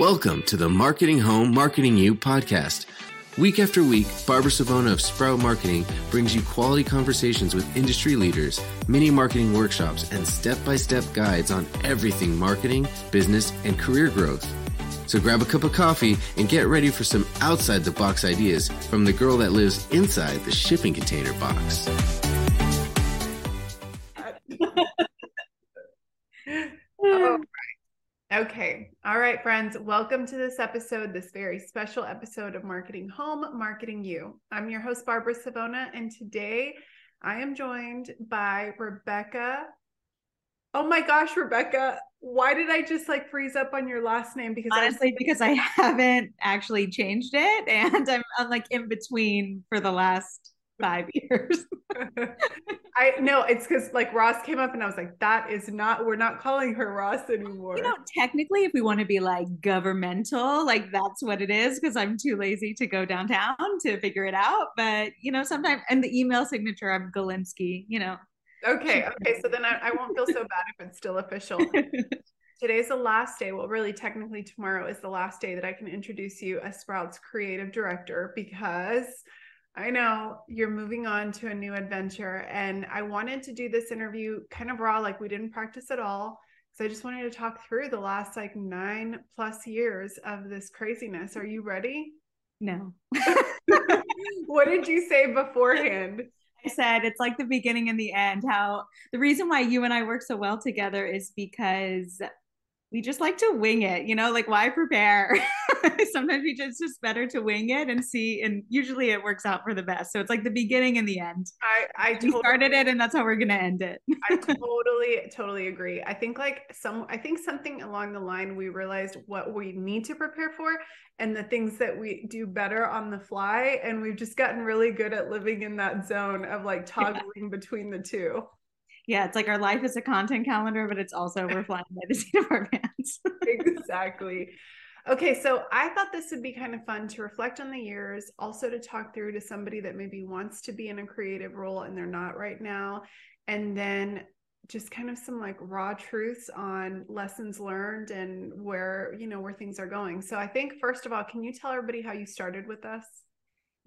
Welcome to the Marketing Home, Marketing You podcast. Week after week, Barbara Savona of Sprout Marketing brings you quality conversations with industry leaders, mini marketing workshops, and step by step guides on everything marketing, business, and career growth. So grab a cup of coffee and get ready for some outside the box ideas from the girl that lives inside the shipping container box. Right, friends. Welcome to this episode, this very special episode of Marketing Home, Marketing You. I'm your host, Barbara Savona, and today I am joined by Rebecca. Oh my gosh, Rebecca, why did I just like freeze up on your last name? Because honestly, I- because I haven't actually changed it and I'm, I'm like in between for the last five years. I know it's because like Ross came up and I was like, that is not, we're not calling her Ross anymore. You know, technically, if we want to be like governmental, like that's what it is because I'm too lazy to go downtown to figure it out. But, you know, sometimes, and the email signature, I'm Galinsky, you know. Okay. Okay. So then I, I won't feel so bad if it's still official. Today's the last day. Well, really, technically, tomorrow is the last day that I can introduce you as Sprout's creative director because I know you're moving on to a new adventure. And I wanted to do this interview kind of raw, like we didn't practice at all. So I just wanted to talk through the last like nine plus years of this craziness. Are you ready? No. what did you say beforehand? I said it's like the beginning and the end. How the reason why you and I work so well together is because we just like to wing it, you know, like why prepare? Sometimes we just just better to wing it and see, and usually it works out for the best. So it's like the beginning and the end. I I totally, started it, and that's how we're gonna end it. I totally totally agree. I think like some, I think something along the line we realized what we need to prepare for, and the things that we do better on the fly, and we've just gotten really good at living in that zone of like toggling yeah. between the two yeah, it's like our life is a content calendar, but it's also we're flying by the seat of our pants. exactly. Okay, so I thought this would be kind of fun to reflect on the years, also to talk through to somebody that maybe wants to be in a creative role and they're not right now, and then just kind of some like raw truths on lessons learned and where you know where things are going. So I think first of all, can you tell everybody how you started with us?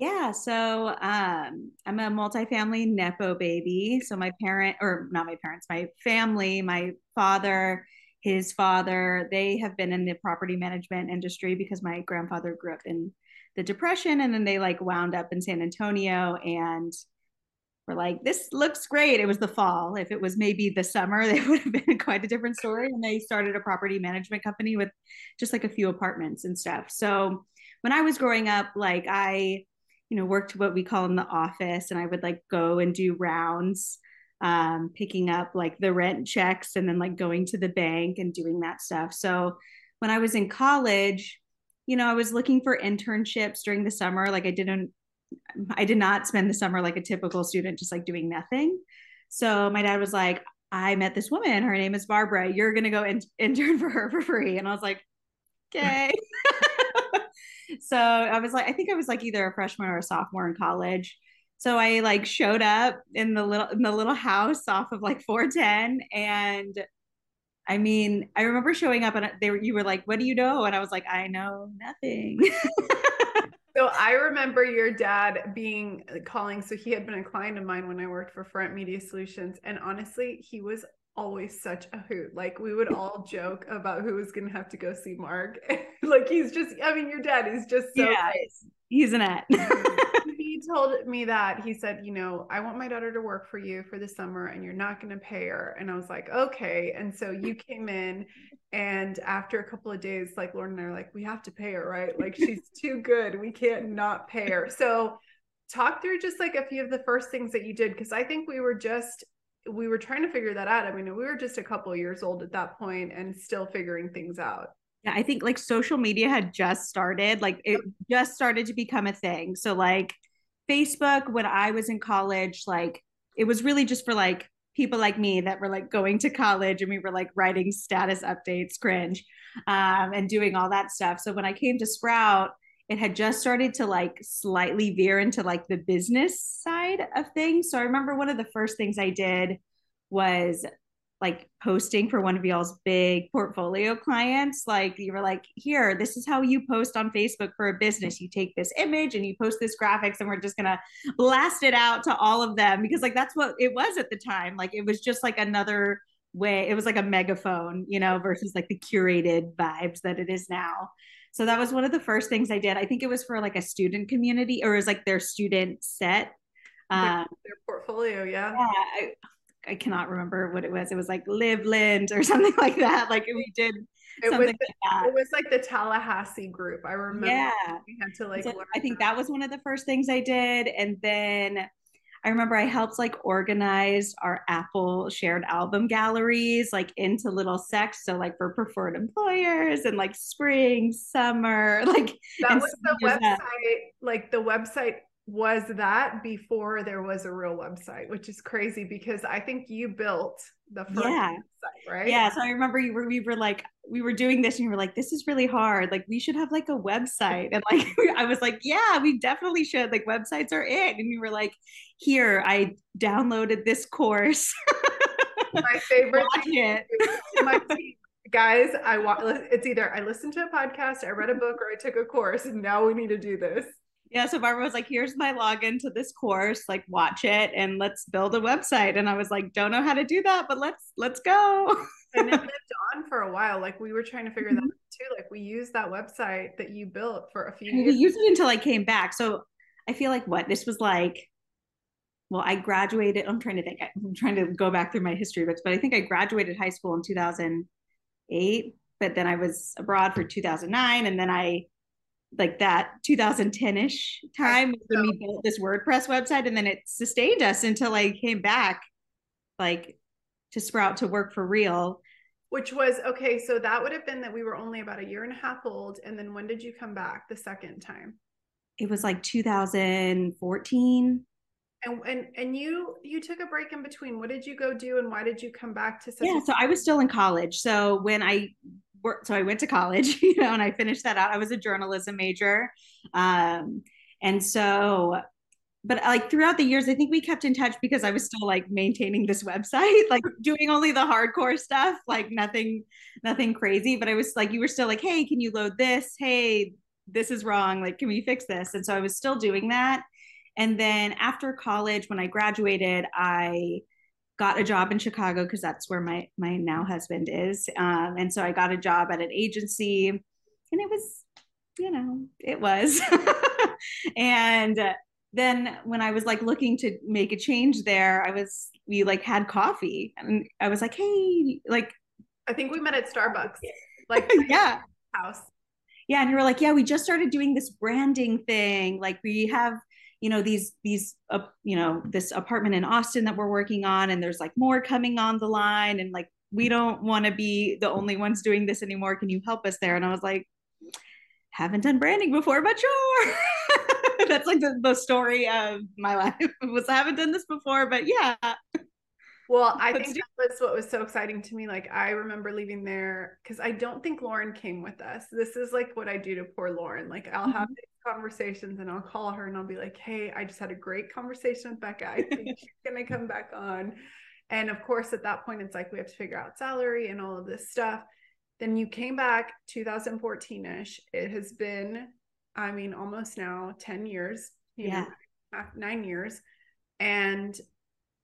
Yeah, so um, I'm a multifamily nepo baby. So my parent, or not my parents, my family, my father, his father, they have been in the property management industry because my grandfather grew up in the depression, and then they like wound up in San Antonio and were like, "This looks great." It was the fall. If it was maybe the summer, it would have been quite a different story. And they started a property management company with just like a few apartments and stuff. So when I was growing up, like I you know, worked what we call in the office, and I would like go and do rounds, um, picking up like the rent checks and then like going to the bank and doing that stuff. So when I was in college, you know, I was looking for internships during the summer. Like I didn't, I did not spend the summer like a typical student, just like doing nothing. So my dad was like, I met this woman. Her name is Barbara. You're going to go in- intern for her for free. And I was like, okay. so I was like, I think I was like either a freshman or a sophomore in college. So I like showed up in the little in the little house off of like 410 and I mean, I remember showing up and they were you were like, "What do you know?" and I was like, "I know nothing." so I remember your dad being uh, calling so he had been a client of mine when I worked for Front Media Solutions and honestly, he was always such a hoot. Like we would all joke about who was going to have to go see Mark. like he's just, I mean, your dad is just so. Yeah, nice. he's an at. he told me that he said, you know, I want my daughter to work for you for the summer, and you're not going to pay her. And I was like, okay. And so you came in, and after a couple of days, like Lauren and I are like, we have to pay her, right? Like she's too good. We can't not pay her. So talk through just like a few of the first things that you did because I think we were just we were trying to figure that out. I mean, we were just a couple years old at that point and still figuring things out. Yeah, I think like social media had just started, like it just started to become a thing. So like Facebook when I was in college, like it was really just for like people like me that were like going to college and we were like writing status updates, cringe, um, and doing all that stuff. So when I came to Sprout, it had just started to like slightly veer into like the business side of things. So I remember one of the first things I did was like posting for one of y'all's big portfolio clients. Like you were like, here, this is how you post on Facebook for a business. You take this image and you post this graphics, and we're just gonna blast it out to all of them because like that's what it was at the time. Like it was just like another way, it was like a megaphone, you know, versus like the curated vibes that it is now. So that was one of the first things I did. I think it was for like a student community or it was like their student set. Um, their portfolio, yeah. Yeah. I, I cannot remember what it was. It was like Liveland or something like that. Like we did it was, like it was like the Tallahassee group. I remember. Yeah, we had to like. So I think that was one of the first things I did, and then I remember I helped like organize our Apple shared album galleries like into little sects. So like for preferred employers and like spring, summer, like that was the website. That. Like the website was that before there was a real website, which is crazy because I think you built the first yeah. website, right? Yeah. So I remember you were we were like we were doing this and you were like, this is really hard. Like we should have like a website. And like I was like, yeah, we definitely should. Like websites are it. And you were like, here, I downloaded this course. My favorite Watch. My team guys i want it's either i listened to a podcast i read a book or i took a course and now we need to do this yeah so barbara was like here's my login to this course like watch it and let's build a website. And i was like don't know how to do that but let's let's go. And it lived on for a while like we were trying to figure mm-hmm. that out too like we used that website that you built for a few and years. we used it until i came back so i feel like what this was like well i graduated i'm trying to think i'm trying to go back through my history books but i think i graduated high school in 2008 but then i was abroad for 2009 and then i like that 2010ish time when we built this WordPress website and then it sustained us until I came back like to Sprout to work for real. Which was okay, so that would have been that we were only about a year and a half old. And then when did you come back the second time? It was like 2014. And and and you you took a break in between. What did you go do and why did you come back to such Yeah, a- so I was still in college. So when I so I went to college, you know, and I finished that out. I was a journalism major. Um, and so, but like throughout the years, I think we kept in touch because I was still like maintaining this website, like doing only the hardcore stuff, like nothing, nothing crazy. But I was like, you were still like, hey, can you load this? Hey, this is wrong. Like, can we fix this? And so I was still doing that. And then after college, when I graduated, I got a job in Chicago because that's where my my now husband is. Um, and so I got a job at an agency, and it was, you know, it was. and then when I was like looking to make a change there, I was we like had coffee, and I was like, hey, like, I think we met at Starbucks, like yeah, house. Yeah, and you were like, yeah, we just started doing this branding thing. Like we have you know these these uh, you know this apartment in austin that we're working on and there's like more coming on the line and like we don't want to be the only ones doing this anymore. Can you help us there? And i was like haven't done branding before but sure. That's like the, the story of my life. Was i haven't done this before but yeah well, I think that was what was so exciting to me. Like I remember leaving there because I don't think Lauren came with us. This is like what I do to poor Lauren. Like I'll have mm-hmm. conversations and I'll call her and I'll be like, "Hey, I just had a great conversation with Becca. I think she's gonna come back on." And of course, at that point, it's like we have to figure out salary and all of this stuff. Then you came back 2014 ish. It has been, I mean, almost now 10 years. yeah, know, nine years. And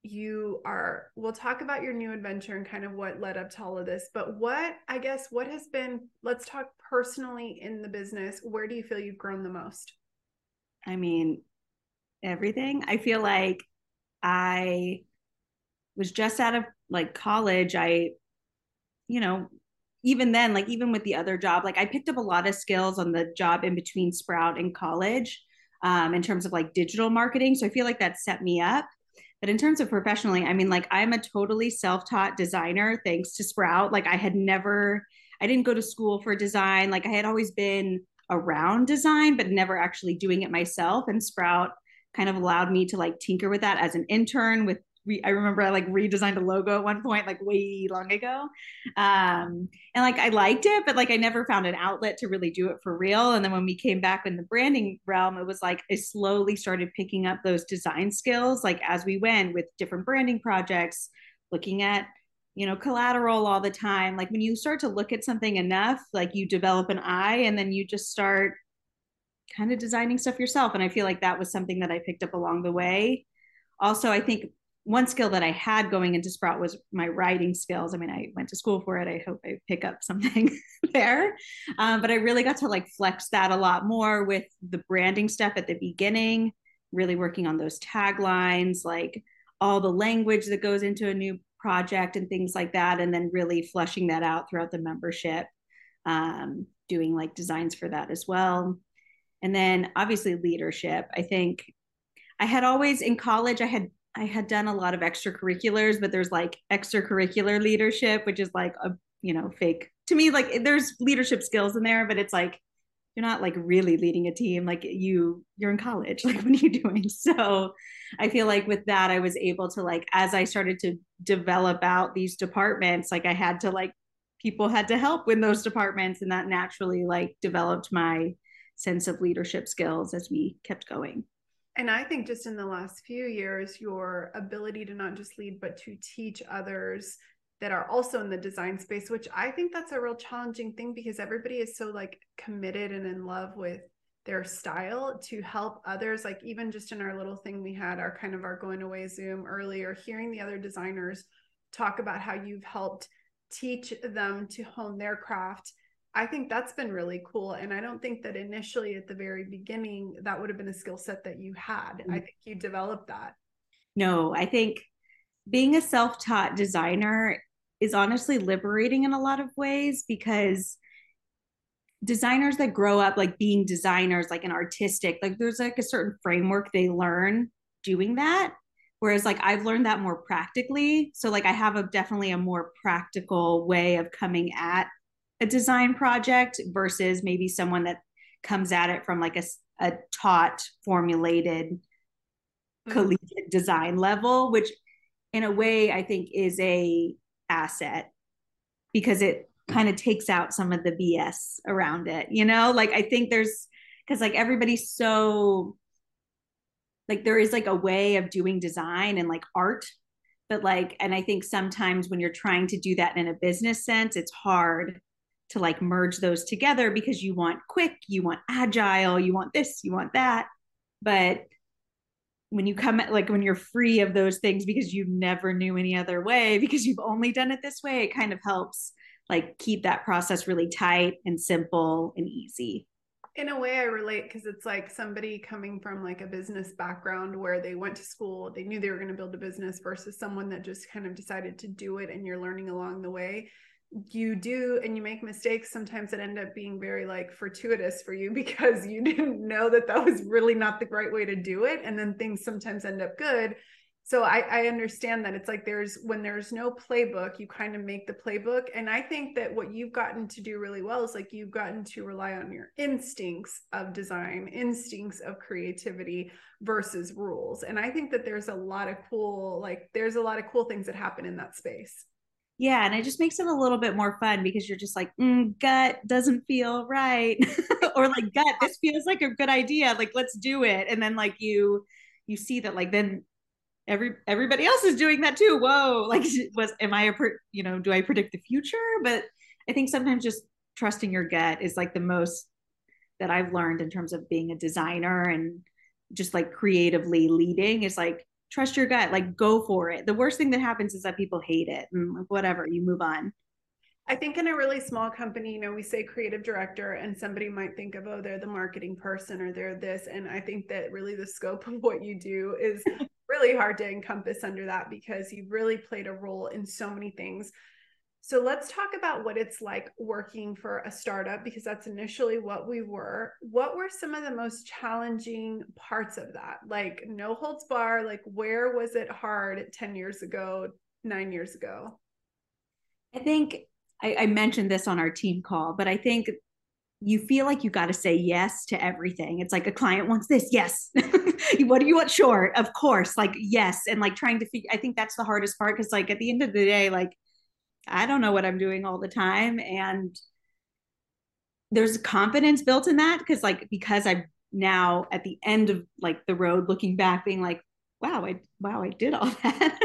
you are we'll talk about your new adventure and kind of what led up to all of this but what i guess what has been let's talk personally in the business where do you feel you've grown the most? I mean everything. I feel like i was just out of like college. I you know even then like even with the other job like i picked up a lot of skills on the job in between sprout and college um, in terms of like digital marketing. So i feel like that set me up but in terms of professionally, I mean, like I'm a totally self taught designer thanks to Sprout. Like I had never, I didn't go to school for design. Like I had always been around design, but never actually doing it myself. And Sprout kind of allowed me to like tinker with that as an intern with re- I remember I like redesigned a logo at one point, like way long ago. Um, and like I liked it, but like I never found an outlet to really do it for real. And then when we came back in the branding realm, it was like I slowly started picking up those design skills, like as we went with different branding projects, looking at you know, collateral all the time. Like when you start to look at something enough, like you develop an eye and then you just start kind of designing stuff yourself. And I feel like that was something that I picked up along the way. Also, I think one skill that I had going into Sprout was my writing skills. I mean, I went to school for it. I hope I pick up something there. Um, but I really got to like flex that a lot more with the branding stuff at the beginning, really working on those taglines, like all the language that goes into a new project and things like that. And then really fleshing that out throughout the membership, um, doing like designs for that as well. And then obviously leadership. I think I had always in college, I had I had done a lot of extracurriculars, but there's like extracurricular leadership, which is like a you know fake to me. Like there's leadership skills in there, but it's like you're not like really leading a team. Like you you're in college. Like what are you doing? So I feel like with that, I was able to like as I started to develop out these departments, like I had to like people had to help in those departments, and that naturally like developed my sense of leadership skills as we kept going. And I think just in the last few years, your ability to not just lead, but to teach others that are also in the design space, which I think that's a real challenging thing because everybody is so like committed and in love with their style to help others. Like even just in our little thing we had, our kind of our going away Zoom earlier, hearing the other designers talk about how you've helped teach them to hone their craft I think that's been really cool. And I don't think that initially at the very beginning, that would have been a skill set that you had. Mm-hmm. I think you developed that. No, I think being a self taught designer is honestly liberating in a lot of ways because designers that grow up like being designers, like an artistic, like there's like a certain framework they learn doing that. Whereas like I've learned that more practically. So like I have a definitely a more practical way of coming at a design project versus maybe someone that comes at it from like a, a taught formulated mm-hmm. collegiate design level which in a way i think is a asset because it kind of takes out some of the bs around it you know like i think there's because like everybody's so like there is like a way of doing design and like art but like and i think sometimes when you're trying to do that in a business sense it's hard to like merge those together because you want quick, you want agile, you want this, you want that. But when you come at like when you're free of those things because you never knew any other way because you've only done it this way, it kind of helps like keep that process really tight and simple and easy. In a way, I relate because it's like somebody coming from like a business background where they went to school, they knew they were going to build a business versus someone that just kind of decided to do it and you're learning along the way you do and you make mistakes sometimes that end up being very like fortuitous for you because you didn't know that that was really not the right way to do it and then things sometimes end up good. So I, I understand that. It's like there's when there's no playbook you kind of make the playbook and i think that what you've gotten to do really well is like you've gotten to rely on your instincts of design instincts of creativity versus rules and i think that there's a lot of cool like there's a lot of cool things that happen in that space yeah and it just makes it a little bit more fun because you're just like mm, gut doesn't feel right. Or like gut this feels like a good idea like let's do it. And then like you you see that like then every everybody else is doing that too. Whoa like was am i a you know do i predict the future? But i think sometimes just trusting your gut is like the most that i've learned in terms of being a designer and just like creatively leading is like trust your gut like go for it the worst thing that happens is that people hate it and whatever you move on I think in a really small company, you know, we say creative director, and somebody might think of, oh, they're the marketing person or they're this. And I think that really the scope of what you do is really hard to encompass under that because you've really played a role in so many things. So let's talk about what it's like working for a startup because that's initially what we were. What were some of the most challenging parts of that? Like no holds bar, like where was it hard 10 years ago, nine years ago? I think I, I mentioned this on our team call, but I think you feel like you got to say yes to everything. It's like a client wants this, yes. what do you want? Sure, of course, like yes, and like trying to figure. I think that's the hardest part because like at the end of the day, like I don't know what I'm doing all the time. And there's confidence built in that because, like, because I'm now at the end of like the road looking back, being like, wow, I wow, I did all that.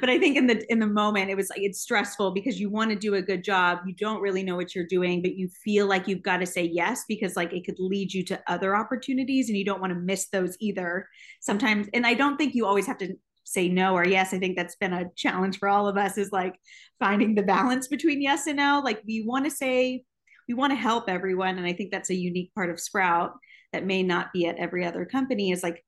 but I think in the in the moment it was like it's stressful because you want to do a good job. You don't really know what you're doing, but you feel like you've got to say yes because like it could lead you to other opportunities and you don't want to miss those either. Sometimes and I don't think you always have to say no or yes. I think that's been a challenge for all of us is like finding the balance between yes and no. Like we want to say we want to help everyone and I think that's a unique part of Sprout that may not be at every other company is like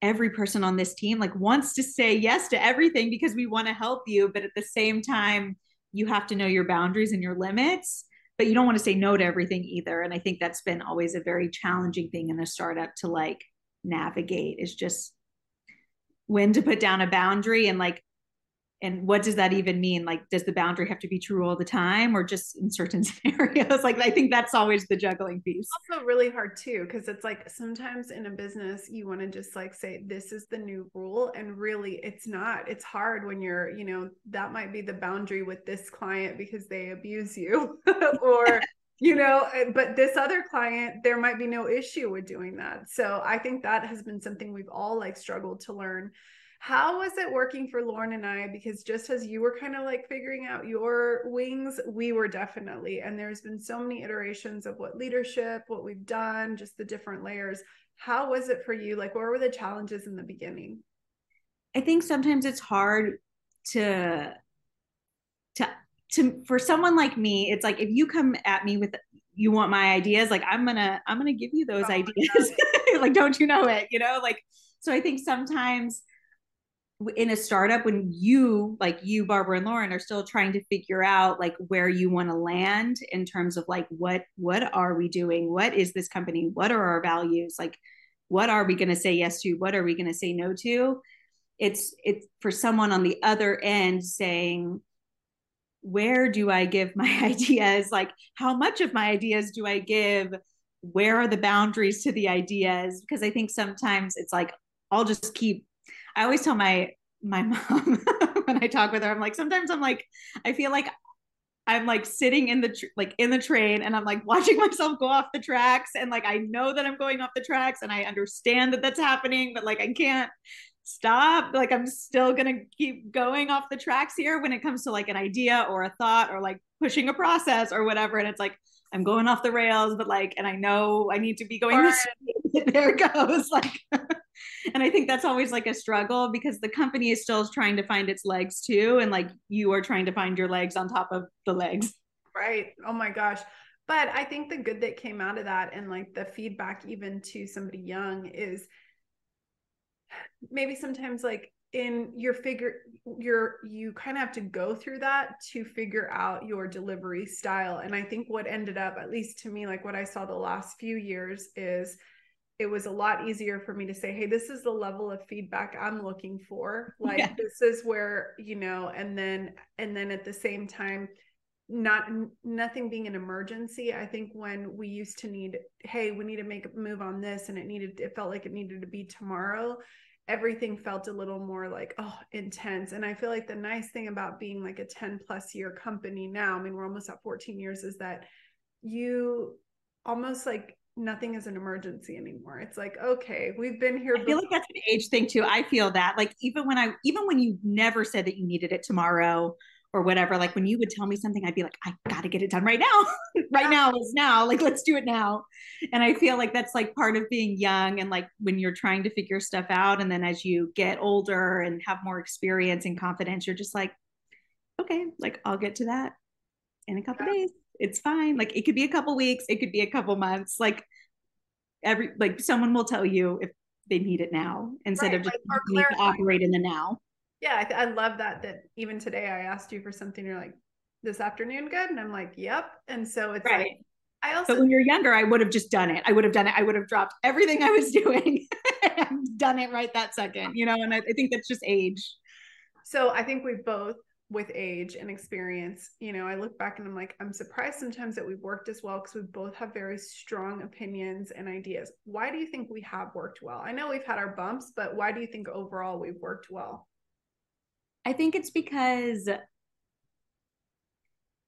every person on this team like wants to say yes to everything because we want to help you but at the same time you have to know your boundaries and your limits but you don't want to say no to everything either and i think that's been always a very challenging thing in a startup to like navigate is just when to put down a boundary and like and what does that even mean? Like does the boundary have to be true all the time or just in certain scenarios? Like i think that's always the juggling piece. Also really hard too because it's like sometimes in a business you want to just like say this is the new rule and really it's not. It's hard when you're you know that might be the boundary with this client because they abuse you or you know eh, but this other client there might be no issue with doing that so i think that has been something we've all like struggled to learn how was it working for Lauren and I? Because just as you were kind of like figuring out your wings, we were definitely. And there's been so many iterations of what leadership, what we've done, just the different layers. How was it for you? Like, what were the challenges in the beginning? I think sometimes it's hard to to for someone like me it's like if you come at me with you want my ideas like i'm gonna i'm gonna give you those oh ideas. like don't you know it you know? Like so i think sometimes in a startup when you like you barbara and lauren are still trying to figure out like where you want to land in terms of like what what are we doing? What is this company? What are our values? Like what are we going to say yes to? What are we going to say no to? It's it's for someone on the other end saying where do i give my ideas? Like how much of my ideas do i give? Where are the boundaries to the ideas? Because i think sometimes it's like i'll just keep I always tell my my mom when I talk with her, I'm like, sometimes I'm like, I feel like I'm like sitting in the tr- like in the train and I'm like watching myself go off the tracks and like I know that I'm going off the tracks and I understand that that's happening, but like I can't stop. Like I'm still gonna keep going off the tracks here when it comes to like an idea or a thought or like pushing a process or whatever. And it's like I'm going off the rails, but like, and I know I need to be going this. there it goes. Like and I think that's always like a struggle because the company is still trying to find its legs too. And like you are trying to find your legs on top of the legs. Right. Oh my gosh. But I think the good that came out of that and like the feedback, even to somebody young, is maybe sometimes like in your figure you're you kind of have to go through that to figure out your delivery style and i think what ended up at least to me like what i saw the last few years is it was a lot easier for me to say, hey, this is the level of feedback I'm looking for. Like yeah. this is where, you know, and then and then at the same time, not nothing being an emergency. I think when we used to need, hey, we need to make a move on this, and it needed, it felt like it needed to be tomorrow. Everything felt a little more like, oh, intense. And I feel like the nice thing about being like a 10 plus year company now, I mean, we're almost at 14 years, is that you almost like nothing is an emergency anymore. It's like, okay, we've been here. I feel like that's an age thing too. I feel that like even when I even when you never said that you needed it tomorrow or whatever, like when you would tell me something, I'd be like, I gotta get it done right now. right now is now. Like let's do it now. And I feel like that's like part of being young and like when you're trying to figure stuff out. And then as you get older and have more experience and confidence, you're just like, okay, like I'll get to that in a couple yeah. days it's fine. Like it could be a couple weeks, it could be a couple months. Like every like someone will tell you if they need it now instead right, of just like, need to operate in the now. Yeah, I, th- I love that. That even today I asked you for something. You're like, this afternoon, good, and I'm like, yep. And so it's right. like. I also, but when you're younger, I would have just done it. I would have done it. I would have dropped everything I was doing and done it right that second, you know. And I, I think that's just age. So I think we've both with age and experience, you know, I look back and I'm like, I'm surprised sometimes that we've worked as well because we both have very strong opinions and ideas. Why do you think we have worked well? I know we've had our bumps, but why do you think overall we've worked well? I think it's because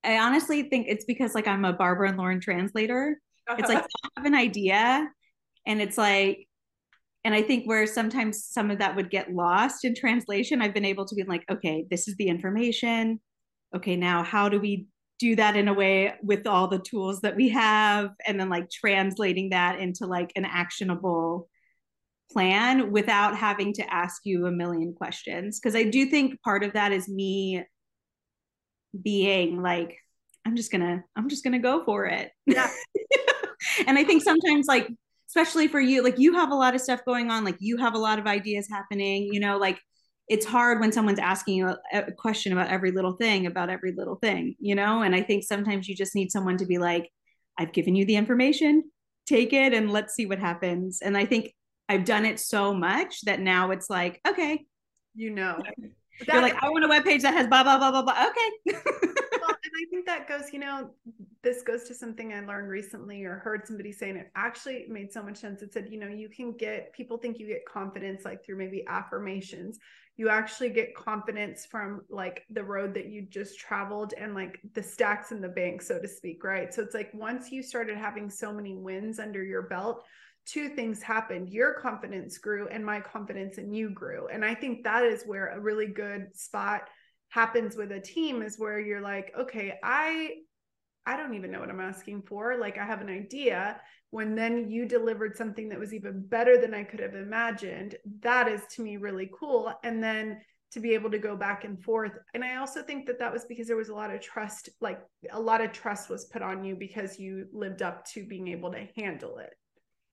I honestly think it's because like I'm a Barbara and Lauren translator. Uh-huh. It's like I have an idea and it's like and I think where sometimes some of that would get lost in translation, I've been able to be like, okay, this is the information. Okay, now how do we do that in a way with all the tools that we have? And then like translating that into like an actionable plan without having to ask you a million questions. Cause I do think part of that is me being like, I'm just gonna, I'm just gonna go for it. Yeah. and I think sometimes like especially for you like you have a lot of stuff going on like you have a lot of ideas happening you know like it's hard when someone's asking you a, a, question about every little thing about every little thing you know and i think sometimes you just need someone to be like i've given you the information take it and let's see what happens and i think i've done it so much that now it's like okay you know you're like i want a web page that has blah blah blah blah blah okay and I think that goes, you know, this goes to something I learned recently or heard somebody saying it actually made so much sense. It said, you know, you can get people think you get confidence like through maybe affirmations. You actually get confidence from like the road that you just traveled and like the stacks in the bank, so to speak, right? So it's like once you started having so many wins under your belt, two things happened. Your confidence grew and my confidence in you grew. And I think that is where a really good spot happens with a team is where you're like, okay, I I don't even know what I'm asking for. Like I have an idea. When then you delivered something that was even better than I could have imagined, that is to me really cool. And then to be able to go back and forth. And I also think that that was because there was a lot of trust, like a lot of trust was put on you because you lived up to being able to handle it.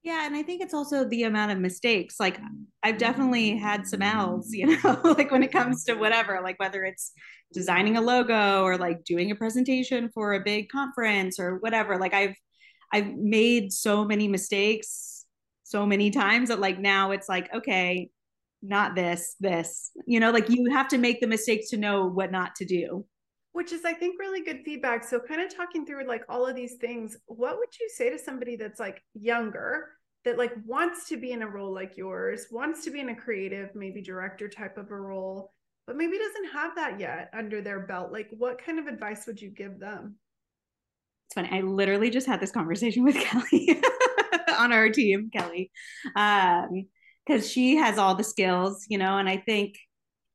Yeah, and I think it's also the amount of mistakes. Like I've definitely had some L's, you know, like when it comes to whatever, like whether it's designing a logo or like doing a presentation for a big conference or whatever. Like I've I've made so many mistakes so many times that like now it's like, okay, not this, this. You know, like you have to make the mistakes to know what not to do which is i think really good feedback so kind of talking through like all of these things what would you say to somebody that's like younger that like wants to be in a role like yours wants to be in a creative maybe director type of a role but maybe doesn't have that yet under their belt like what kind of advice would you give them it's funny i literally just had this conversation with kelly on our team kelly um because she has all the skills you know and i think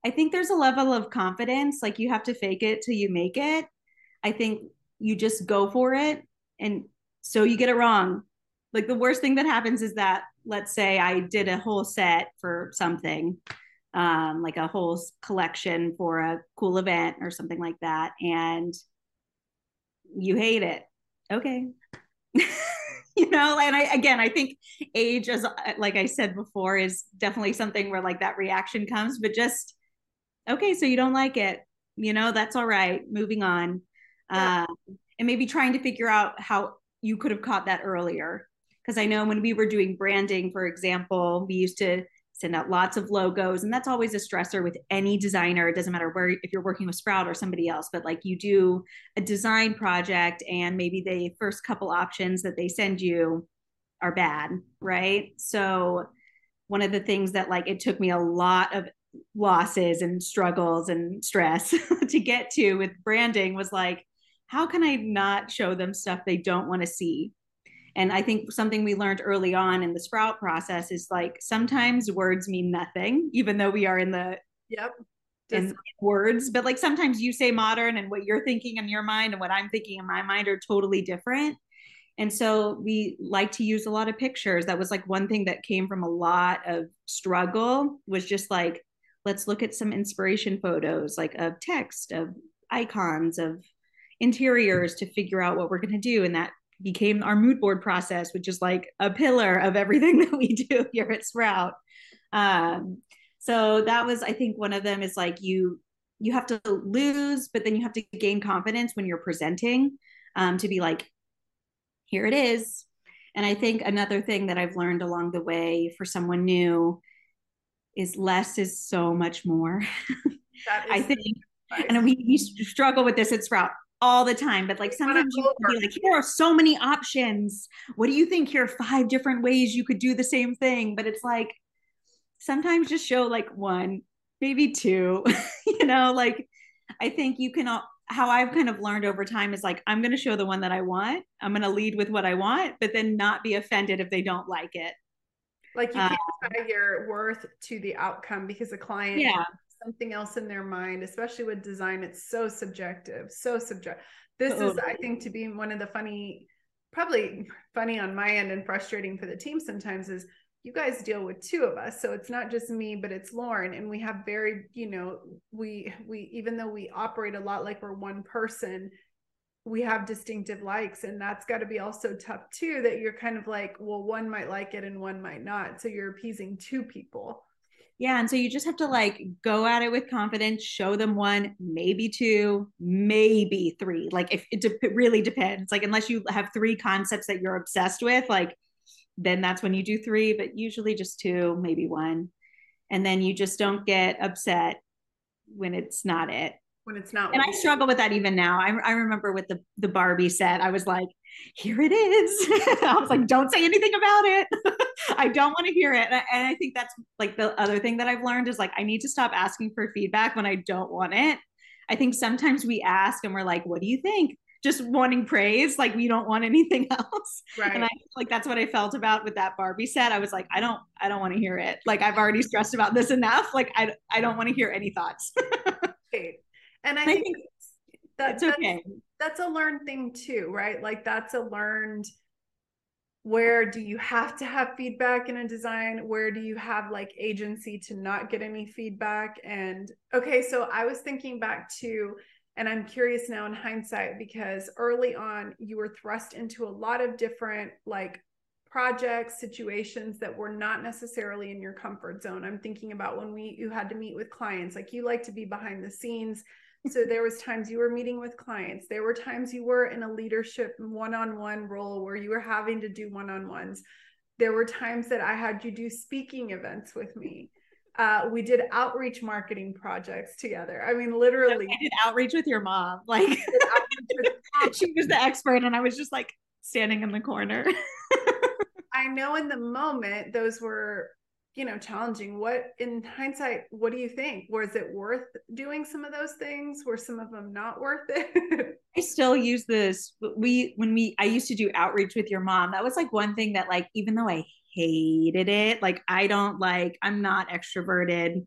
I think there's a level of confidence. Like you have to fake it till you make it. I think you just go for it. And so you get it wrong. Like the worst thing that happens is that, let's say I did a whole set for something, um, like a whole collection for a cool event or something like that. And you hate it. Okay. you know and i again i think age as like i said before is definitely something where like that reaction comes but just okay, so you don't like it, you know, that's all right. Moving on. Yeah. Um, and maybe trying to figure out how you could have caught that earlier. Because I know when we were doing branding, for example, we used to send out lots of logos, and that's always a stressor with any designer. It doesn't matter where, if you're working with Sprout or somebody else, but like you do a design project, and maybe the first couple options that they send you are bad, right? So, one of the things that like it took me a lot of losses and struggles and stress to get to with branding was like how can i not show them stuff they don't want to see and i think something we learned early on in the sprout process is like sometimes words mean nothing even though we are in the yep. in words but like sometimes you say modern and what you're thinking in your mind and what i'm thinking in my mind are totally different. And so we like to use a lot of pictures. That was like one thing that came from a lot of struggle was just like let's look at some inspiration photos like of text of icons of interiors to figure out what we're going to do and that became our mood board process which is like a pillar of everything that we do here at sprout. Um, so that was i think one of them is like you you have to lose but then you have to gain confidence when you're presenting um, to be like here it is. And i think another thing that i've learned along the way for someone new is less is so much more. I think, and we, we struggle with this at Sprout all the time, but like sometimes you be like, here are so many options. What do you think? Here are five different ways you could do the same thing. But it's like sometimes just show like one, maybe two, you know, like I think you can, how I've kind of learned over time is like, I'm going to show the one that I want. I'm going to lead with what I want, but then not be offended if they don't like it Like you can't uh, tie your worth to the outcome because the client yeah. Something else in their mind, especially with design. It's so subjective, so subjective. This totally. is, I think, to be one of the funny, probably funny on my end and frustrating for the team sometimes is you guys deal with two of us so it's not just me but it's lauren and we have very you know we we even though we operate a lot like we're one person we have distinctive likes and that's got to be also tough too that you're kind of like well one might like it and one might not so you're appeasing two people yeah and so you just have to like go at it with confidence show them one maybe two maybe three like if it, de- it really depends like unless you have three concepts that you're obsessed with like then that's when you do three, but usually just two, maybe one. And then you just don't get upset when it's not it. When it's not. And I struggle with that even now. I, I remember with the, the Barbie set, I was like, here it is. I was like, don't say anything about it. I don't want to hear it. And I, and I think that's like the other thing that I've learned is like, I need to stop asking for feedback when I don't want it. I think sometimes we ask and we're like, what do you think? just wanting praise like we don't want anything else right. and i like that's what i felt about with that barbie set i was like i don't i don't want to hear it like i've already stressed about this enough like i, I don't want to hear any thoughts and i, I think, think that, it's okay that's, that's a learned thing too right like that's a learned where do you have to have feedback in a design where do you have like agency to not get any feedback and okay so i was thinking back to and I'm curious now in hindsight because early on you were thrust into a lot of different like projects, situations that were not necessarily in your comfort zone. I'm thinking about when we you had to meet with clients, like you like to be behind the scenes. So there was times you were meeting with clients. There were times you were in a leadership one-on-one role where you were having to do one-on-ones. There were times that I had you do speaking events with me uh, we did outreach marketing projects together. I mean, literally, I did outreach with your mom. Like, she was the expert, and I was just like standing in the corner. I know in the moment those were, you know, challenging. What in hindsight, what do you think? Was it worth doing some of those things? Were some of them not worth it? I still use this. We when we I used to do outreach with your mom. That was like one thing that like even though I hated it. Like I don't like I'm not extroverted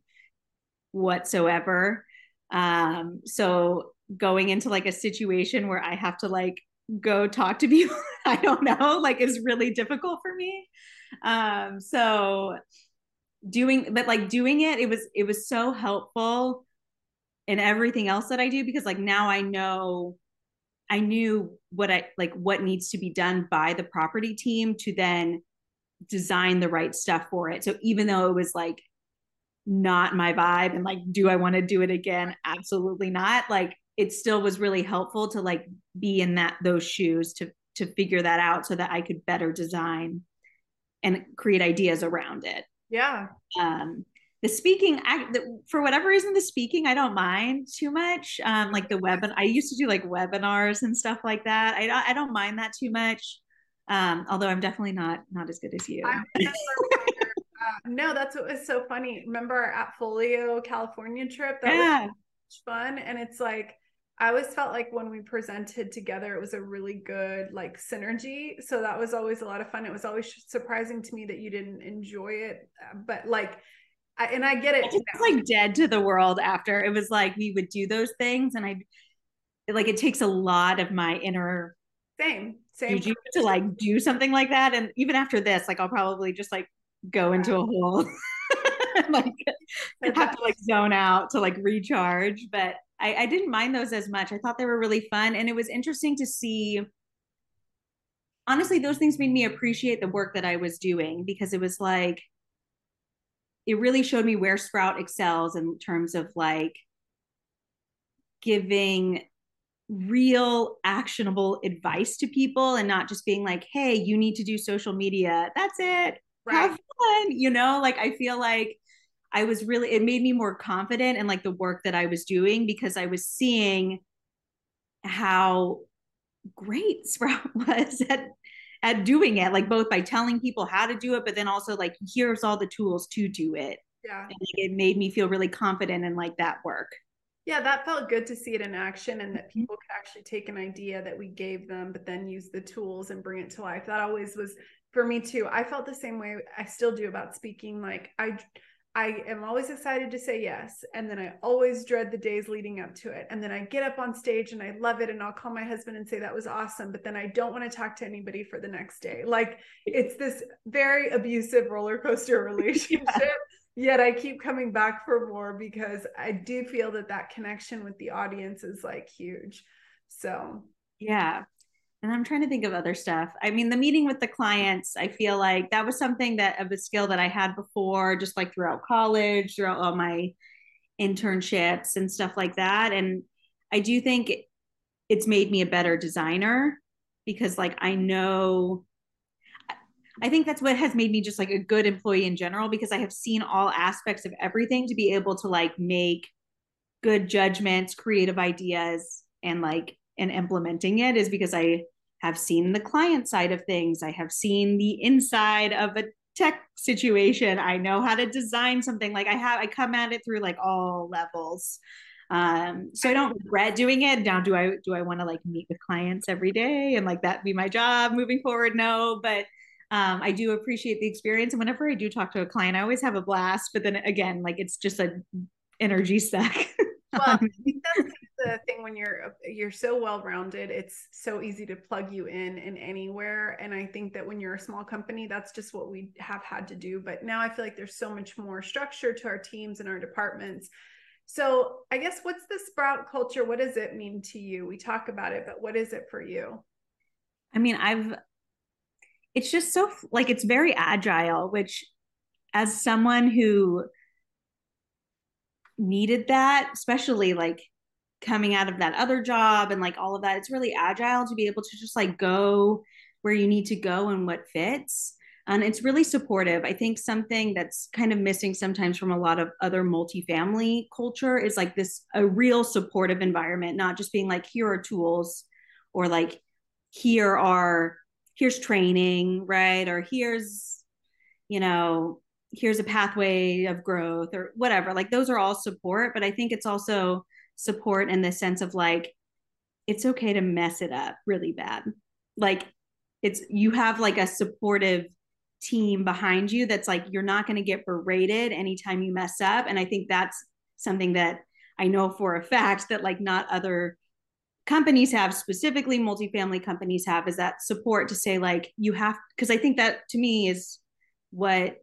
whatsoever. Um so going into like a situation where I have to like go talk to people I don't know like is really difficult for me. Um so doing but like doing it it was it was so helpful in everything else that I do because like now I know I knew what I like what needs to be done by the property team to then design the right stuff for it. So even though it was like not my vibe and like, do I want to do it again? Absolutely not. Like it still was really helpful to like be in that those shoes to to figure that out so that I could better design and create ideas around it. Yeah. Um the speaking I, the, for whatever reason the speaking i don't mind too much um like the web i used to do like webinars and stuff like that i, don't, I don't mind that too much um, although I'm definitely not not as good as you. uh, no, that's what was so funny. Remember our Appfolio California trip? That yeah. was fun, and it's like I always felt like when we presented together, it was a really good like synergy. So that was always a lot of fun. It was always surprising to me that you didn't enjoy it, uh, but like. I, and I get it. It's like dead to the world after. It was like we would do those things, and I like it takes a lot of my inner same same to like do something like that and even after this like i'll probably just like go into a hole like have to like zone out to like recharge but I, I didn't mind those as much i thought they were really fun and it was interesting to see honestly those things made me appreciate the work that i was doing because it was like it really showed me where sprout excels in terms of like giving real actionable advice to people and not just being like, hey, you need to do social media. That's it. Right. Have fun. You know, like I feel like I was really, it made me more confident in like the work that I was doing because I was seeing how great Sprout was at at doing it, like both by telling people how to do it, but then also like here's all the tools to do it. Yeah. And it made me feel really confident in like that work. Yeah, that felt good to see it in action and that mm-hmm. people could actually take an idea that we gave them, but then use the tools and bring it to life. That always was for me too. I felt the same way I still do about speaking. Like I I am always excited to say yes. And then I always dread the days leading up to it. And then I get up on stage and I love it. And I'll call my husband and say, that was awesome. But then I don't want to talk to anybody for the next day. Like it's this very abusive roller coaster relationship. yeah. Yet I keep coming back for more because I do feel that that connection with the audience is like huge. So, yeah and I'm trying to think of other stuff. I mean, the meeting with the clients, I feel like that was something that of a skill that I had before, just like throughout college, throughout all my internships and stuff like that. And I do think it's made me a better designer because, like, I know. I think that's what has made me just like a good employee in general because I have seen all aspects of everything to be able to like make good judgments, creative ideas, and like and implementing it is because I have seen the client side of things. I have seen the inside of a tech situation. I know how to design something. Like I have, I come at it through like all levels. Um, so I don't regret doing it. Now, do I do I want to like meet with clients every day and like that be my job moving forward? No, but um, I do appreciate the experience. And whenever I do talk to a client, I always have a blast. But then again, like it's just a energy suck. well, think that's the when you're you're so well rounded it's so easy to plug you in in anywhere. And i think that when you're a small company that's just what we have had to do. But now i feel like there's so much more structure to our teams and our departments. So i guess what's the sprout culture? What does it mean to you? We talk about it but what is it for you? I mean i've it's just so like it's very agile which as someone who needed that especially like coming out of that other job and like all of that it's really agile to be able to just like go where you need to go and what fits. And it's really supportive. I think something that's kind of missing sometimes from a lot of other multifamily culture is like this a real supportive environment not just being like here are tools or like here are here's training right? Or here's you know here's a pathway of growth or whatever. Like those are all support but i think it's also support in the sense of like it's okay to mess it up really bad. Like it's you have like a supportive team behind you that's like you're not going to get berated anytime you mess up. And i think that's something that i know for a fact that like not other companies have specifically multifamily companies have is that support to say like you have because i think that to me is what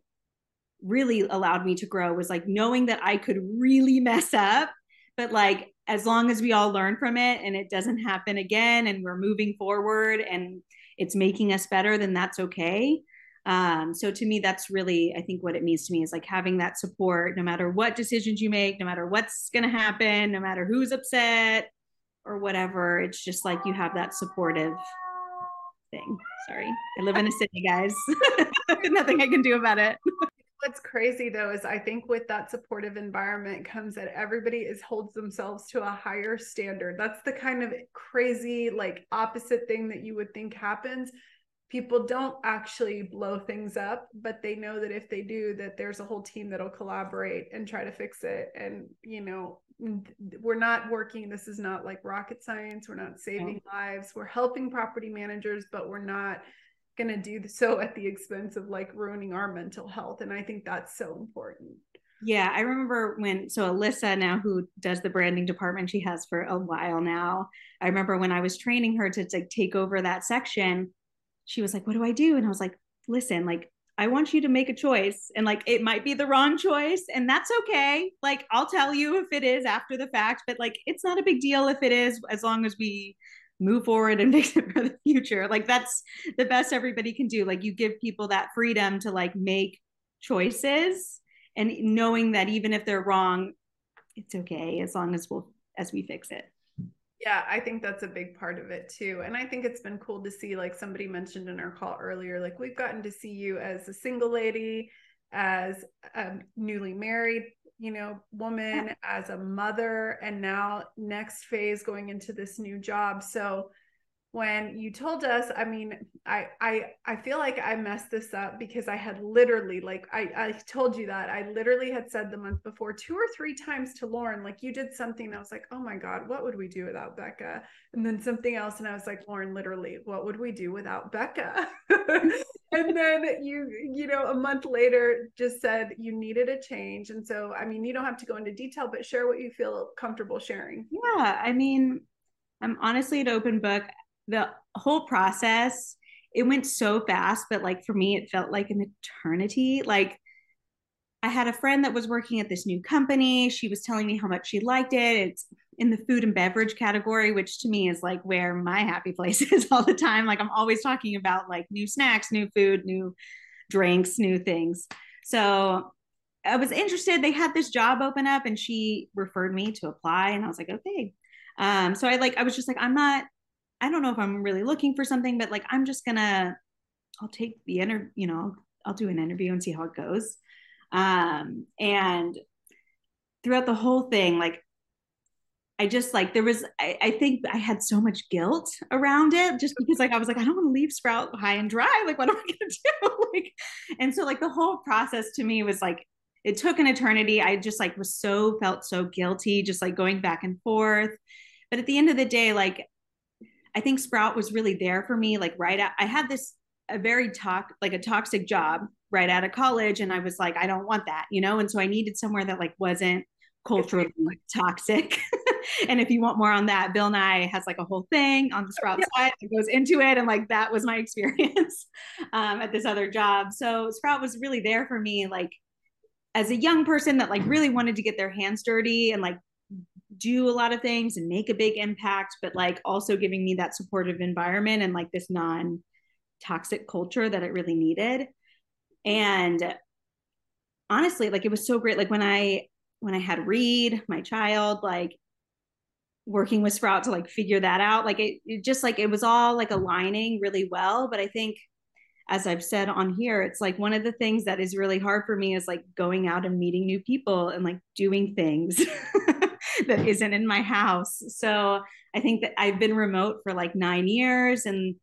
really allowed me to grow was like knowing that i could really mess up but like as long as we all learn from it and it doesn't happen again and we're moving forward and it's making us better then that's okay. Um, so to me that's really i think what it means to me is like having that support no matter what decisions you make no matter what's going to happen no matter who's upset or whatever it's just like you have that supportive thing. Sorry. I live in a city guys. Nothing i can do about it what's crazy though is I think with that supportive environment comes that everybody is holds themselves to a higher standard. That's the kind of crazy like opposite thing that you would think happens. People don't actually blow things up, but they know that if they do that there's a whole team that'll collaborate and try to fix it and you know we're not working this is not like rocket science we're not saving lives we're helping property managers but we're not going to do so at the expense of like ruining our mental health and i think that's so important yeah i remember when so alyssa now who does the branding department she has for a while now i remember when i was training her to like take over that section she was like what do i do and i was like listen like I want you to make a choice and like it might be the wrong choice and that's okay. Like I'll tell you if it is after the fact, but like it's not a big deal if it is as long as we move forward and fix it for the future. Like that's the best everybody can do. Like you give people that freedom to like make choices and knowing that even if they're wrong it's okay as long as we'll as we fix it. Yeah i think that's a big part of it too. And i think it's been cool to see like somebody mentioned in our call earlier like we've gotten to see you as a single lady as a newly married you know woman yeah. as a mother and now next phase going into this new job. So when you told us i mean i i i feel like i messed this up because i had literally like i i told you that i literally had said the month before two or three times to lauren like you did something. I was like oh my god what would we do without becca? And then something else and i was like lauren literally what would we do without becca and then you you know a month later just said you needed a change. And so i mean you don't have to go into detail but share what you feel comfortable sharing. Yeah i mean i'm honestly an open book. The whole process it went so fast but like for me it felt like an eternity. Like i had a friend that was working at this new company. She was telling me how much she liked it. It's in the food and beverage category which to me is like where my happy place is all the time. Like i'm always talking about like new snacks new food new drinks new things. So i was interested. They had this job open up and she referred me to apply and i was like okay. Um, so i like i was just like i'm not I don't know if I'm really looking for something, but like I'm just gonna I'll take the inter you know, I'll do an interview and see how it goes. Um and throughout the whole thing, like I just like there was I, I, think I had so much guilt around it just because like I was like I don't want to leave Sprout high and dry like what am I gonna do like and so like the whole process to me was like it took an eternity I just like was so felt so guilty just like going back and forth but at the end of the day like I think Sprout was really there for me. Like right at, I had this a very talk like a toxic job right out of college, and I was like, I don't want that, you know. And so I needed somewhere that like wasn't culturally toxic. and if you want more on that, Bill Nye has like a whole thing on the Sprout yeah. side that goes into it, and like that was my experience um, at this other job. So Sprout was really there for me, like as a young person that like really wanted to get their hands dirty and like do a lot of things and make a big impact, but like also giving me that supportive environment and like this non toxic culture that it really needed. And honestly, like it was so great. Like when I when I had Reed, my child, like working with Sprout to like figure that out, like it, it just like it was all like aligning really well. But I think as I've said on here, it's like one of the things that is really hard for me is like going out and meeting new people and like doing things that isn't in my house. So I think that I've been remote for like nine years and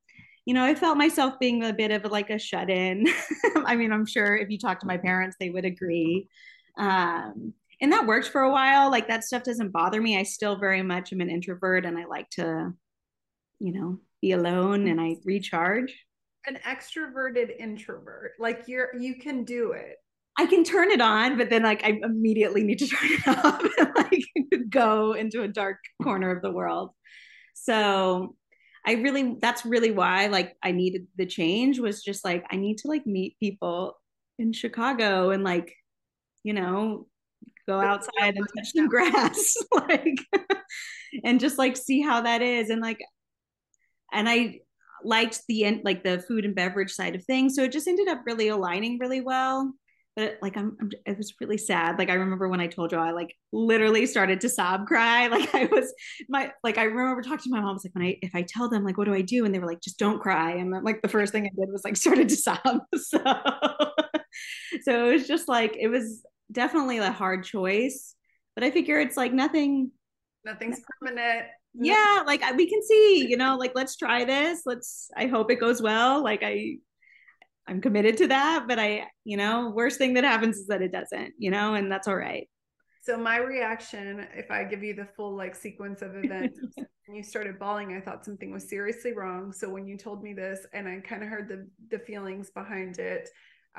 you know, I felt myself being a bit of like a shut in. I mean, I'm sure if you talk to my parents, they would agree. Um, and that worked for a while. Like that stuff doesn't bother me. I still very much am an introvert and I like to, you know, be alone and I recharge. An extroverted introvert. Like you're you can do it. I can turn it on, but then like I immediately need to turn it off and like go into a dark corner of the world. So I really that's really why like I needed the change was just like I need to like meet people in Chicago and like you know go outside and touch some grass like and just like see how that is and like and I liked the end like the food and beverage side of things so it just ended up really aligning really well but like I'm, I'm, it was really sad like i remember when i told you i like literally started to sob cry like i was my like i remember talking to my mom I was like when i if i tell them like what do i do? And they were like just don't cry. And then, like the first thing i did was like started to sob so so it was just like it was definitely a hard choice but i figure it's like nothing nothing's permanent yeah like we can see you know like let's try this let's i hope it goes well like i I'm committed to that, but I, you know, worst thing that happens is that it doesn't, you know, and that's all right. So my reaction, if I give you the full like sequence of events, when you started bawling, I thought something was seriously wrong. So when you told me this and I kind of heard the the feelings behind it,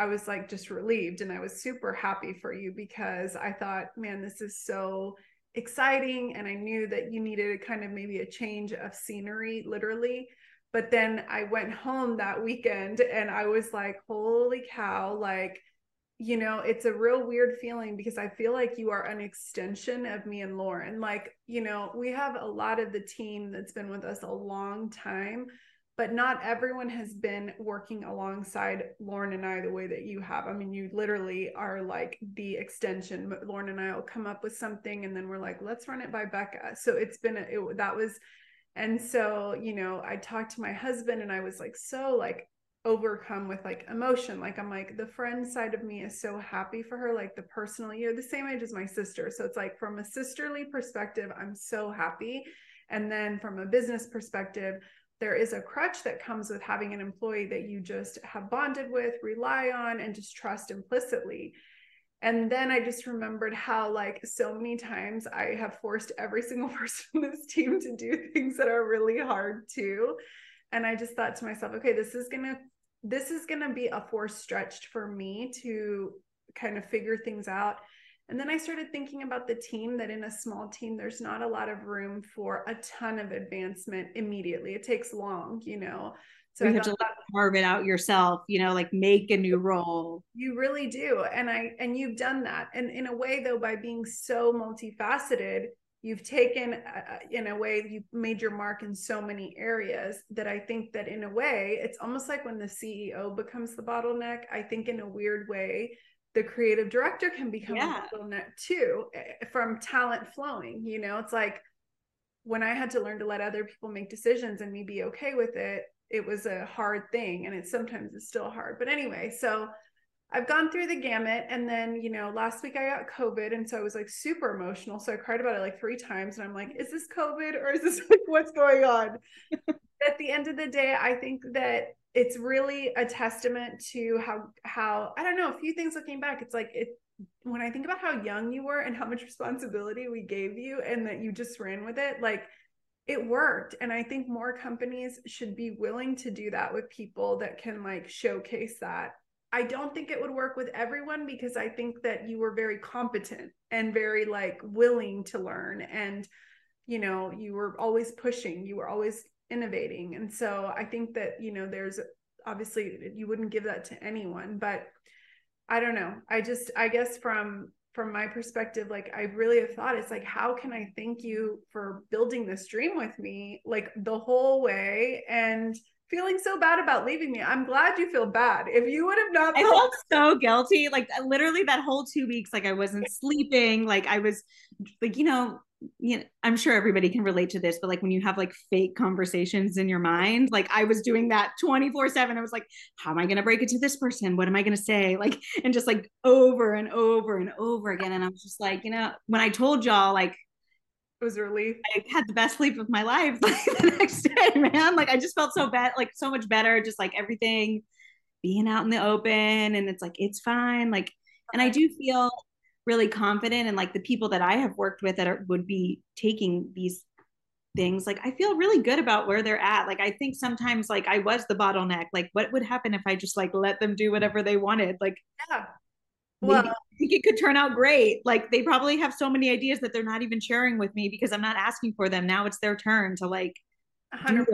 I was like just relieved and I was super happy for you because I thought, man, this is so exciting and I knew that you needed a kind of maybe a change of scenery literally but then I went home that weekend and I was like, holy cow, like, you know, it's a real weird feeling because I feel like you are an extension of me and Lauren. Like, you know, we have a lot of the team that's been with us a long time, but not everyone has been working alongside Lauren and I the way that you have. I mean, you literally are like the extension. Lauren and I will come up with something and then we're like, let's run it by Becca. So it's been, a, it, that was, and so you know i talked to my husband and i was like so like overcome with like emotion like i'm like the friend side of me is so happy for her like the personal you're the same age as my sister so it's like from a sisterly perspective i'm so happy and then from a business perspective there is a crutch that comes with having an employee that you just have bonded with, rely on, and just trust implicitly. And then I just remembered how, like, so many times I have forced every single person on this team to do things that are really hard too. And I just thought to myself, okay, this is going to this is going to be a force stretched for me to kind of figure things out and then I started thinking about the team that in a small team, there's not a lot of room for a ton of advancement immediately. It takes long, you know. So you I have to carve it out yourself, you know, like make a new role. You really do. And I and you've done that. And in a way though, by being so multifaceted, you've taken uh, in a way you've made your mark in so many areas that i think that in a way it's almost like when the ceo becomes the bottleneck i think in a weird way the creative director can become yeah. a bottleneck too eh, from talent flowing you know? It's like when i had to learn to let other people make decisions and me be okay with it it was a hard thing and it sometimes is still hard. But anyway so i've gone through the gamut and then you know last week i got covid and so i was like super emotional so i cried about it like three times and i'm like is this covid or is this like what's going on? At the end of the day i think that it's really a testament to how how I don't know a few things looking back. It's like it when I think about how young you were and how much responsibility we gave you and that you just ran with it, like it worked. And I think more companies should be willing to do that with people that can like showcase that. I don't think it would work with everyone because I think that you were very competent and very like willing to learn and you know you were always pushing you were always innovating. And so i think that you know there's obviously you wouldn't give that to anyone but i don't know. I just i guess from from my perspective like i really have thought it's like how can i thank you for building this dream with me like the whole way and feeling so bad about leaving me? I'm glad you feel bad. If you would have not i felt so guilty like literally that whole two weeks like i wasn't sleeping like i was like you know you know, I'm sure everybody can relate to this, but like when you have like fake conversations in your mind, like I was doing that 24 7. I was like, how am I going to break it to this person? What am I going to say? Like, and just like over and over and over again. And I was just like, you know, when I told y'all, like, it was a relief. I had the best sleep of my life like, the next day, man. Like, I just felt so bad, like, so much better, just like everything being out in the open. And it's like, it's fine. Like, and I do feel really confident and like the people that I have worked with that are, would be taking these things like I feel really good about where they're at. Like I think sometimes like I was the bottleneck. Like what would happen if I just like let them do whatever they wanted? Like yeah. well I think it could turn out great. Like they probably have so many ideas that they're not even sharing with me because I'm not asking for them. Now it's their turn to like 100%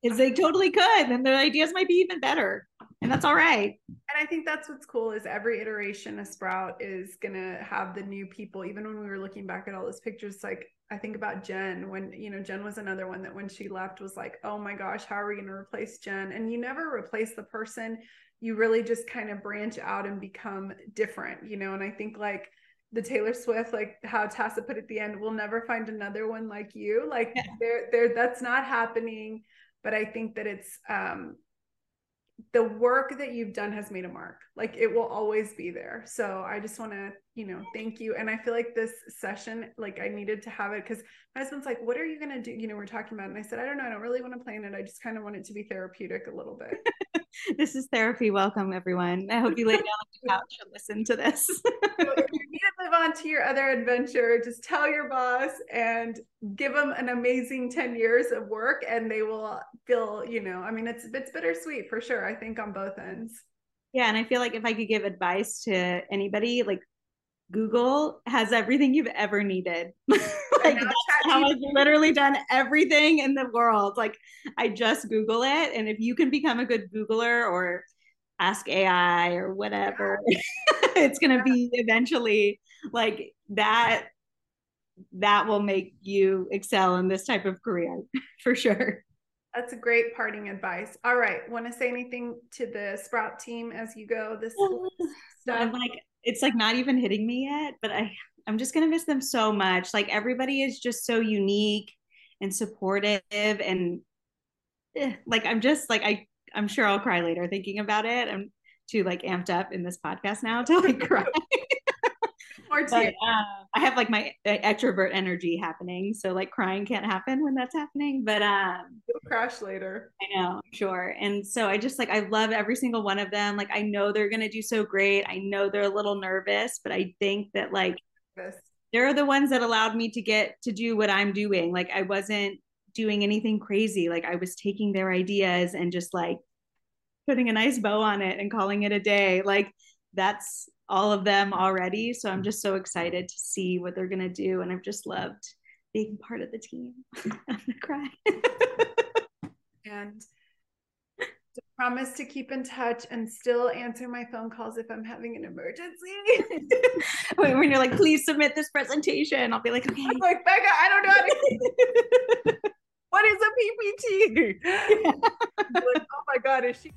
because they totally could and their ideas might be even better and that's all right. And i think that's what's cool is every iteration of sprout is gonna have the new people. Even when we were looking back at all those pictures like i think about jen when you know jen was another one that when she left was like oh my gosh how are we going to replace jen? And you never replace the person. You really just kind of branch out and become different you know? And i think like the Taylor Swift, like how Tassa put at the end, we'll never find another one like you. Like yeah. there, there, that's not happening. But I think that it's um, the work that you've done has made a mark. Like it will always be there. So I just want to, you know, thank you. And I feel like this session, like I needed to have it because my husband's like, what are you going to do? You know, we're talking about. And I said, I don't know. I don't really want to plan it. I just kind of want it to be therapeutic a little bit. this is therapy. Welcome, everyone. I hope you lay down on the couch and listen to this. so if you need to move on to your other adventure, just tell your boss and give them an amazing 10 years of work and they will feel, you know, I mean, it's, it's bittersweet for sure. I think on both ends. Yeah. And I feel like if I could give advice to anybody, like Google has everything you've ever needed. like that's how I've literally done everything in the world. Like I just Google it. And if you can become a good Googler or ask AI or whatever, yeah. it's gonna be eventually like that that will make you excel in this type of career for sure. That's a great parting advice. All right. Want to say anything to the Sprout team as you go this stuff? I'm like it's like not even hitting me yet, but I I'm just gonna miss them so much. Like everybody is just so unique and supportive and eh, like I'm just like I I'm sure I'll cry later thinking about it. I'm too like amped up in this podcast now to like cry. But, um, I have like my uh, extrovert energy happening, so like crying can't happen when that's happening. But um, You'll crash later. I know, I'm sure. And so I just like I love every single one of them. Like I know they're gonna do so great. I know they're a little nervous, but I think that like they're the ones that allowed me to get to do what I'm doing. Like I wasn't doing anything crazy. Like I was taking their ideas and just like putting a nice bow on it and calling it a day. Like that's all of them already. So I'm mm-hmm. just so excited to see what they're gonna do. And I've just loved being part of the team. I'm gonna cry. And to promise to keep in touch and still answer my phone calls if I'm having an emergency. when you're like, please submit this presentation, I'll be like, okay. I'm like, Becca, I don't know how to. what is a PPT? like, oh my God, is she?